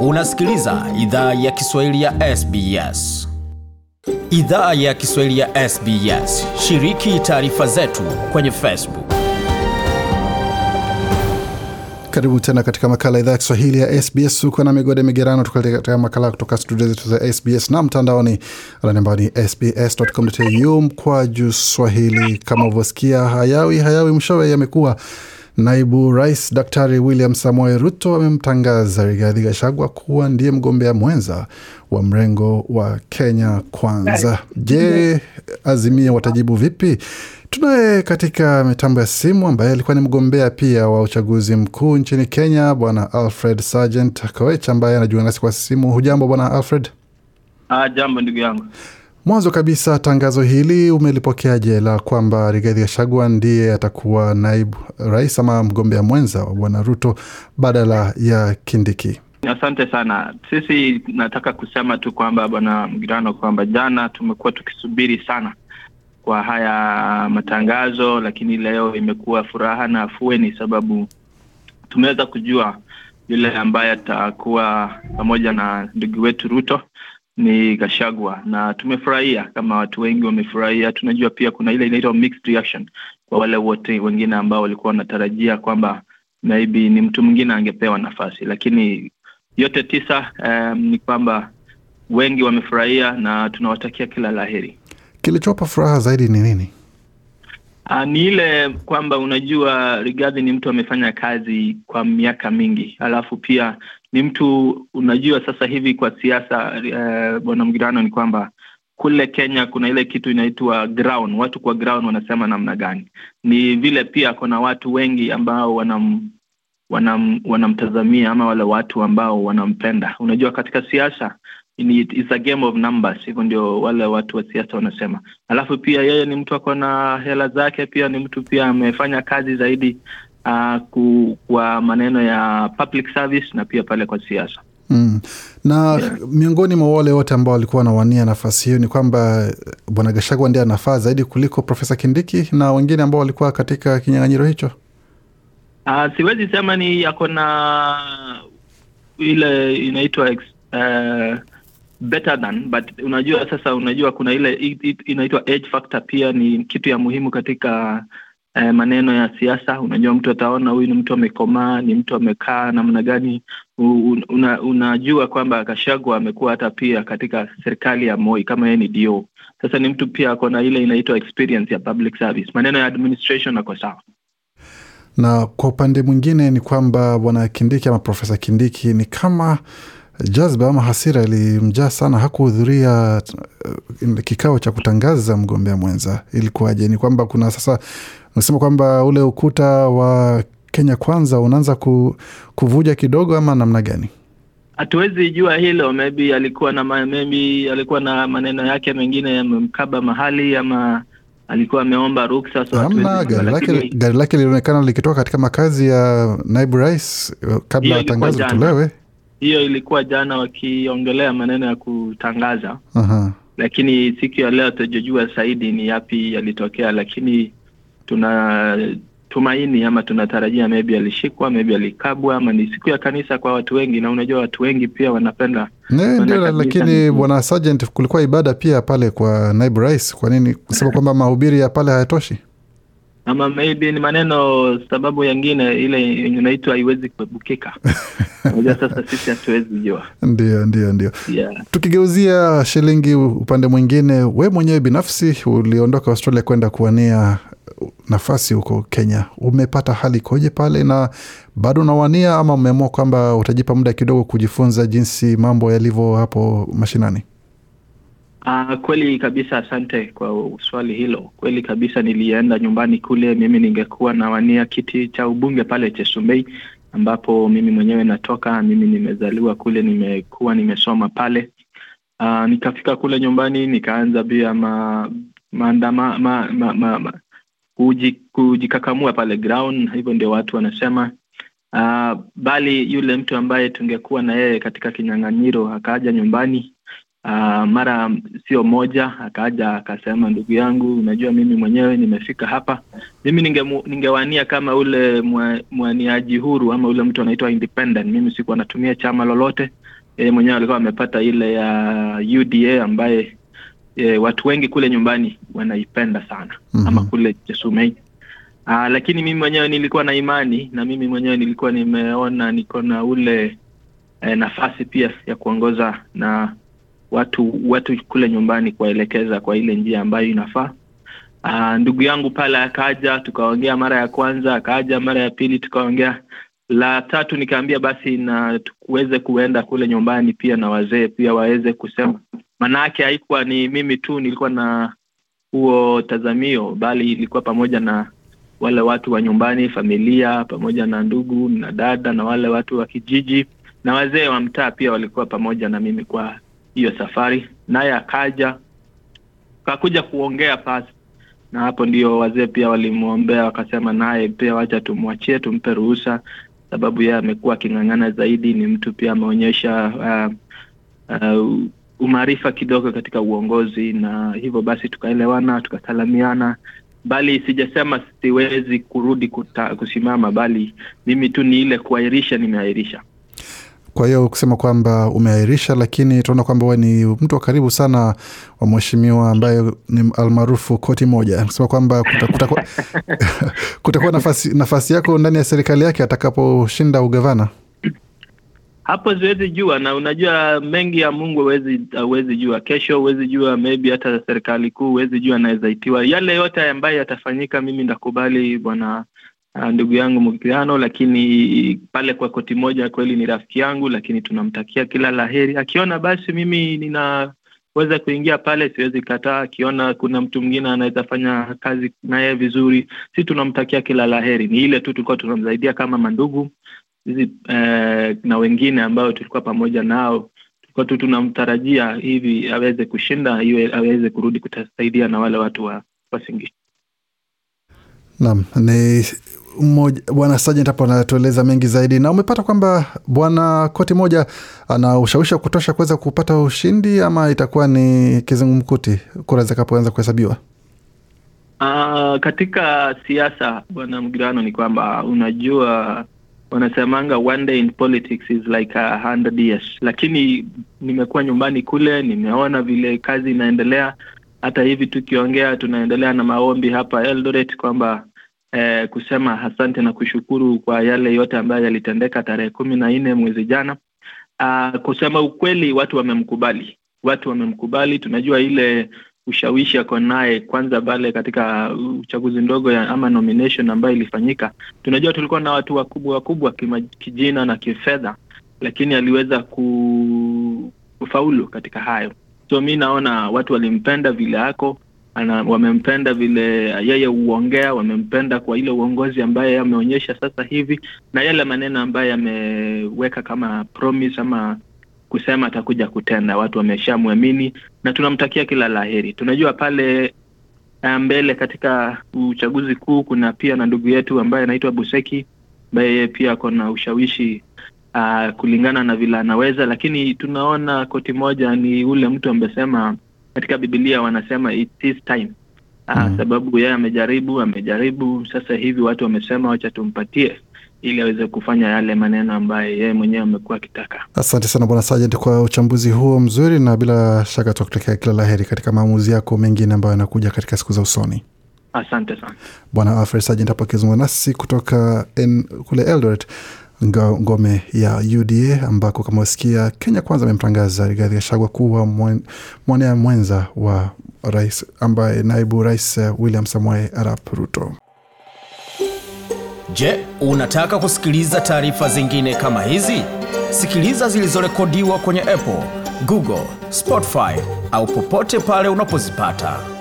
Unasikiliza idhaa ya Kiswahili ya SBS. Idhaa ya Kiswahili ya SBS, shiriki taarifa zetu kwenye Facebook. Karibu tena katika makala idhaa ya Kiswahili ya SBS. huko na migode migerano, tukatika makala kutoka studio zetu za SBS na mtandaoni ambao ni sbs.com.au mkwaju swahili. Kama ulivyosikia, hayawi hayawi mshowe yamekuwa Naibu Rais Daktari William Samoei Ruto amemtangaza Rigathi Gachagua kuwa ndiye mgombea mwenza wa mrengo wa Kenya Kwanza. Je, Azimia watajibu vipi? Tunaye katika mitambo ya simu ambaye alikuwa ni mgombea pia wa uchaguzi mkuu nchini Kenya, Bwana Alfred Sergeant Koech ambaye anajiunga nasi kwa simu. Hujambo Bwana Alfred? Ah, jambo ndugu yangu. Mwanzo kabisa tangazo hili umelipokeaje la kwamba Rigathi Gachagua ndiye atakuwa naibu rais ama mgombea mwenza wa bwana Ruto badala ya Kindiki? Asante sana. Sisi nataka kusema tu kwamba bwana Mgirano, kwamba jana tumekuwa tukisubiri sana kwa haya matangazo, lakini leo imekuwa furaha na afueni, sababu tumeweza kujua yule ambaye atakuwa pamoja na ndugu wetu Ruto ni Gashagwa na tumefurahia kama watu wengi wamefurahia. Tunajua pia kuna ile inaitwa mixed reaction kwa wale wote wengine ambao walikuwa wanatarajia kwamba maybe ni mtu mwingine angepewa nafasi, lakini yote tisa um, ni kwamba wengi wamefurahia na tunawatakia kila la heri. Kilichopa furaha zaidi ni nini? Uh, ni ile kwamba unajua Rigathi ni mtu amefanya kazi kwa miaka mingi, alafu pia ni mtu unajua, sasa hivi kwa siasa uh, bwana Mgirano, ni kwamba kule Kenya kuna ile kitu inaitwa ground. Watu kwa ground wanasema namna gani? Ni vile pia kuna watu wengi ambao wanam wanam wanamtazamia ama wale watu ambao wanampenda. Unajua katika siasa it's a game of numbers, hivyo ndio wale watu wa siasa wanasema. Alafu pia yeye ni mtu ako na hela zake, pia ni mtu pia amefanya kazi zaidi uh, ku, kwa maneno ya public service na pia pale kwa siasa mm. na yeah. Miongoni mwa wale wote ambao walikuwa wanawania nafasi hiyo ni kwamba bwana Gashagwa ndiye anafaa zaidi kuliko Profesa Kindiki na wengine ambao walikuwa katika kinyang'anyiro hicho. Uh, siwezi sema ni yako na ile inaitwa uh, better than but unajua sasa, unajua kuna ile inaitwa age factor, pia ni kitu ya muhimu katika eh, maneno ya siasa. Unajua mtu ataona huyu ni mtu amekomaa, ni mtu amekaa namna gani. Una, unajua kwamba Gachagua amekuwa hata pia katika serikali ya Moi kama yeye ni DO. Sasa ni mtu pia ako na ile inaitwa experience ya public service, maneno ya administration ako sawa na kwa upande mwingine ni kwamba bwana Kindiki ama Profesa Kindiki ni kama jazba ama hasira ilimjaa sana, hakuhudhuria uh, kikao cha kutangaza mgombea mwenza. Ilikuwaje? Ni kwamba kuna sasa unasema kwamba ule ukuta wa Kenya Kwanza unaanza ku, kuvuja kidogo ama namna gani? Hatuwezi jua hilo. Maybe alikuwa na maybe alikuwa na maneno yake mengine yamemkaba mahali ama alikuwa ameomba ruksa. So Hamna, gari lake gari lake lilionekana likitoka katika makazi ya naibu rais kabla ya tangazo tolewe hiyo ilikuwa jana wakiongelea maneno ya kutangaza. Aha. Lakini siku ya leo tujajua zaidi ni yapi yalitokea, lakini tuna tumaini ama tunatarajia maybe alishikwa, maybe alikabwa, ama ni siku ya kanisa kwa watu wengi, na unajua watu wengi pia wanapenda ndio. Lakini bwana Sergeant, kulikuwa ibada pia pale kwa naibu rais. Kwa nini kusema kwamba mahubiri ya pale hayatoshi? Ama maybe ni maneno sababu yengine ile inaitwa haiwezi kuepukika. Unajua sasa sisi hatuwezi jua. Ndio, ndio, ndio. Yeah. Tukigeuzia shilingi upande mwingine, we mwenyewe binafsi uliondoka Australia kwenda kuwania nafasi huko Kenya, umepata hali ikoje pale, na bado unawania ama umeamua kwamba utajipa muda kidogo kujifunza jinsi mambo yalivyo hapo mashinani? Uh, kweli kabisa, asante kwa swali hilo. Kweli kabisa, nilienda nyumbani kule, mimi ningekuwa nawania kiti cha ubunge pale Chesumei, ambapo mimi mwenyewe natoka. Mimi nimezaliwa kule, nimekuwa nimesoma pale. Uh, nikafika kule nyumbani nikaanza pia ma, maandama ma, ma, ma, ma, kuji, kujikakamua pale ground, hivyo ndio watu wanasema. Uh, bali yule mtu ambaye tungekuwa na yeye katika kinyang'anyiro akaja nyumbani Uh, mara sio moja akaja akasema, ndugu yangu, unajua mimi mwenyewe nimefika hapa, mimi ninge, ningewania kama ule mwaniaji huru ama ule mtu anaitwa independent. Mimi sikuwa natumia chama lolote. Yeye mwenyewe alikuwa amepata ile ya UDA ambaye e, watu wengi kule nyumbani wanaipenda sana mm -hmm. ama kule Chesumei. Uh, lakini mimi mwenyewe nilikuwa na imani na mimi mwenyewe nilikuwa nimeona niko na ule eh, nafasi pia ya kuongoza na watu watu kule nyumbani kuwaelekeza kwa ile njia ambayo inafaa. Uh, ndugu yangu pale akaja, tukaongea mara ya kwanza, akaja mara ya pili, tukaongea. La tatu nikaambia basi na tuweze kuenda kule nyumbani pia na wazee pia waweze kusema, maanake haikuwa ni mimi tu nilikuwa na huo tazamio, bali ilikuwa pamoja na wale watu wa nyumbani, familia, pamoja na ndugu na dada na wale watu wa kijiji na wazee wa mtaa pia walikuwa pamoja na mimi kwa hiyo safari. Naye akaja kakuja kuongea pasi, na hapo ndio wazee pia walimwombea, wakasema naye pia wacha tumwachie, tumpe ruhusa, sababu yeye amekuwa aking'ang'ana zaidi. Ni mtu pia ameonyesha uh, uh, umaarifa kidogo katika uongozi, na hivyo basi tukaelewana, tukasalamiana bali sijasema siwezi kurudi kuta, kusimama, bali mimi tu ni ile kuahirisha, nimeahirisha. Kwa hiyo kusema kwamba umeahirisha, lakini tunaona kwamba wewe ni mtu wa karibu sana wa mheshimiwa ambaye ni almaarufu koti moja, kusema kwamba kutakuwa kuta, nafasi, nafasi yako ndani ya serikali yake atakaposhinda ugavana. Hapo siwezi jua, na unajua mengi ya Mungu huwezi huwezi jua. Kesho huwezi jua, maybe hata serikali kuu huwezi jua, anaweza itiwa. Yale yote ambayo yatafanyika, mimi ndakubali bwana ndugu yangu Mugiriano, lakini pale kwa koti moja kweli ni rafiki yangu, lakini tunamtakia kila la heri. Akiona basi mimi ninaweza kuingia pale, siwezi kataa. Akiona kuna mtu mwingine anaweza fanya kazi naye vizuri, si tunamtakia kila la heri. Ni ile tu tulikuwa tunamsaidia kama mandugu hizi eh, na wengine ambao tulikuwa pamoja nao tulikuwa tu tunamtarajia hivi aweze kushinda, iwe aweze kurudi kutasaidia na wale watu wa Wasingishu. Naam, ni Bwana Sajent hapo anatueleza mengi zaidi. Na umepata kwamba Bwana koti moja ana ushawishi wa kutosha kuweza kupata ushindi, ama itakuwa ni kizungumkuti kura zitakapoanza kuhesabiwa? Uh, katika siasa Bwana Mgirano, ni kwamba unajua wanasemanga one day in politics is like a hundred years, lakini nimekuwa nyumbani kule, nimeona vile kazi inaendelea. Hata hivi tukiongea, tunaendelea na maombi hapa Eldoret kwamba eh, kusema asante na kushukuru kwa yale yote ambayo yalitendeka tarehe kumi na nne mwezi jana. Uh, kusema ukweli, watu wamemkubali, watu wamemkubali. Tunajua ile ushawishi ako naye kwanza pale katika uchaguzi ndogo ya ama nomination ambayo ilifanyika. Tunajua tulikuwa na watu wakubwa wakubwa kijina na kifedha, lakini aliweza kufaulu katika hayo. So mi naona watu walimpenda vile ako ana, wamempenda vile yeye huongea, wamempenda kwa ile uongozi ambaye ameonyesha sasa hivi na yale maneno ambaye ameweka kama promise ama kusema atakuja kutenda. Watu wameshamwamini na tunamtakia kila la heri. Tunajua pale mbele katika uchaguzi kuu kuna pia na ndugu yetu ambaye anaitwa Buseki ambaye yeye pia ako na ushawishi uh, kulingana na vile anaweza, lakini tunaona koti moja ni ule mtu amesema katika Biblia wanasema it is time uh, mm. Sababu yeye amejaribu amejaribu, sasa hivi watu wamesema wacha tumpatie ili aweze kufanya yale maneno ambayo yeye mwenyewe amekuwa akitaka. Asante sana Bwana Sajent kwa uchambuzi huo mzuri, na bila shaka tutakutakia kila la heri katika maamuzi yako mengine ambayo yanakuja katika siku za usoni. Asante sana Bwana Alfred Sajent hapo akizungumza nasi kutoka en, kule Eldoret, ngome ya UDA ambako kama wasikia Kenya Kwanza amemtangaza Rigathi Gachagua kuwa mwanea mwenza wa rais ambaye naibu rais William Samoei Arap Ruto. Je, unataka kusikiliza taarifa zingine kama hizi? Sikiliza zilizorekodiwa kwenye Apple, Google, Spotify au popote pale unapozipata.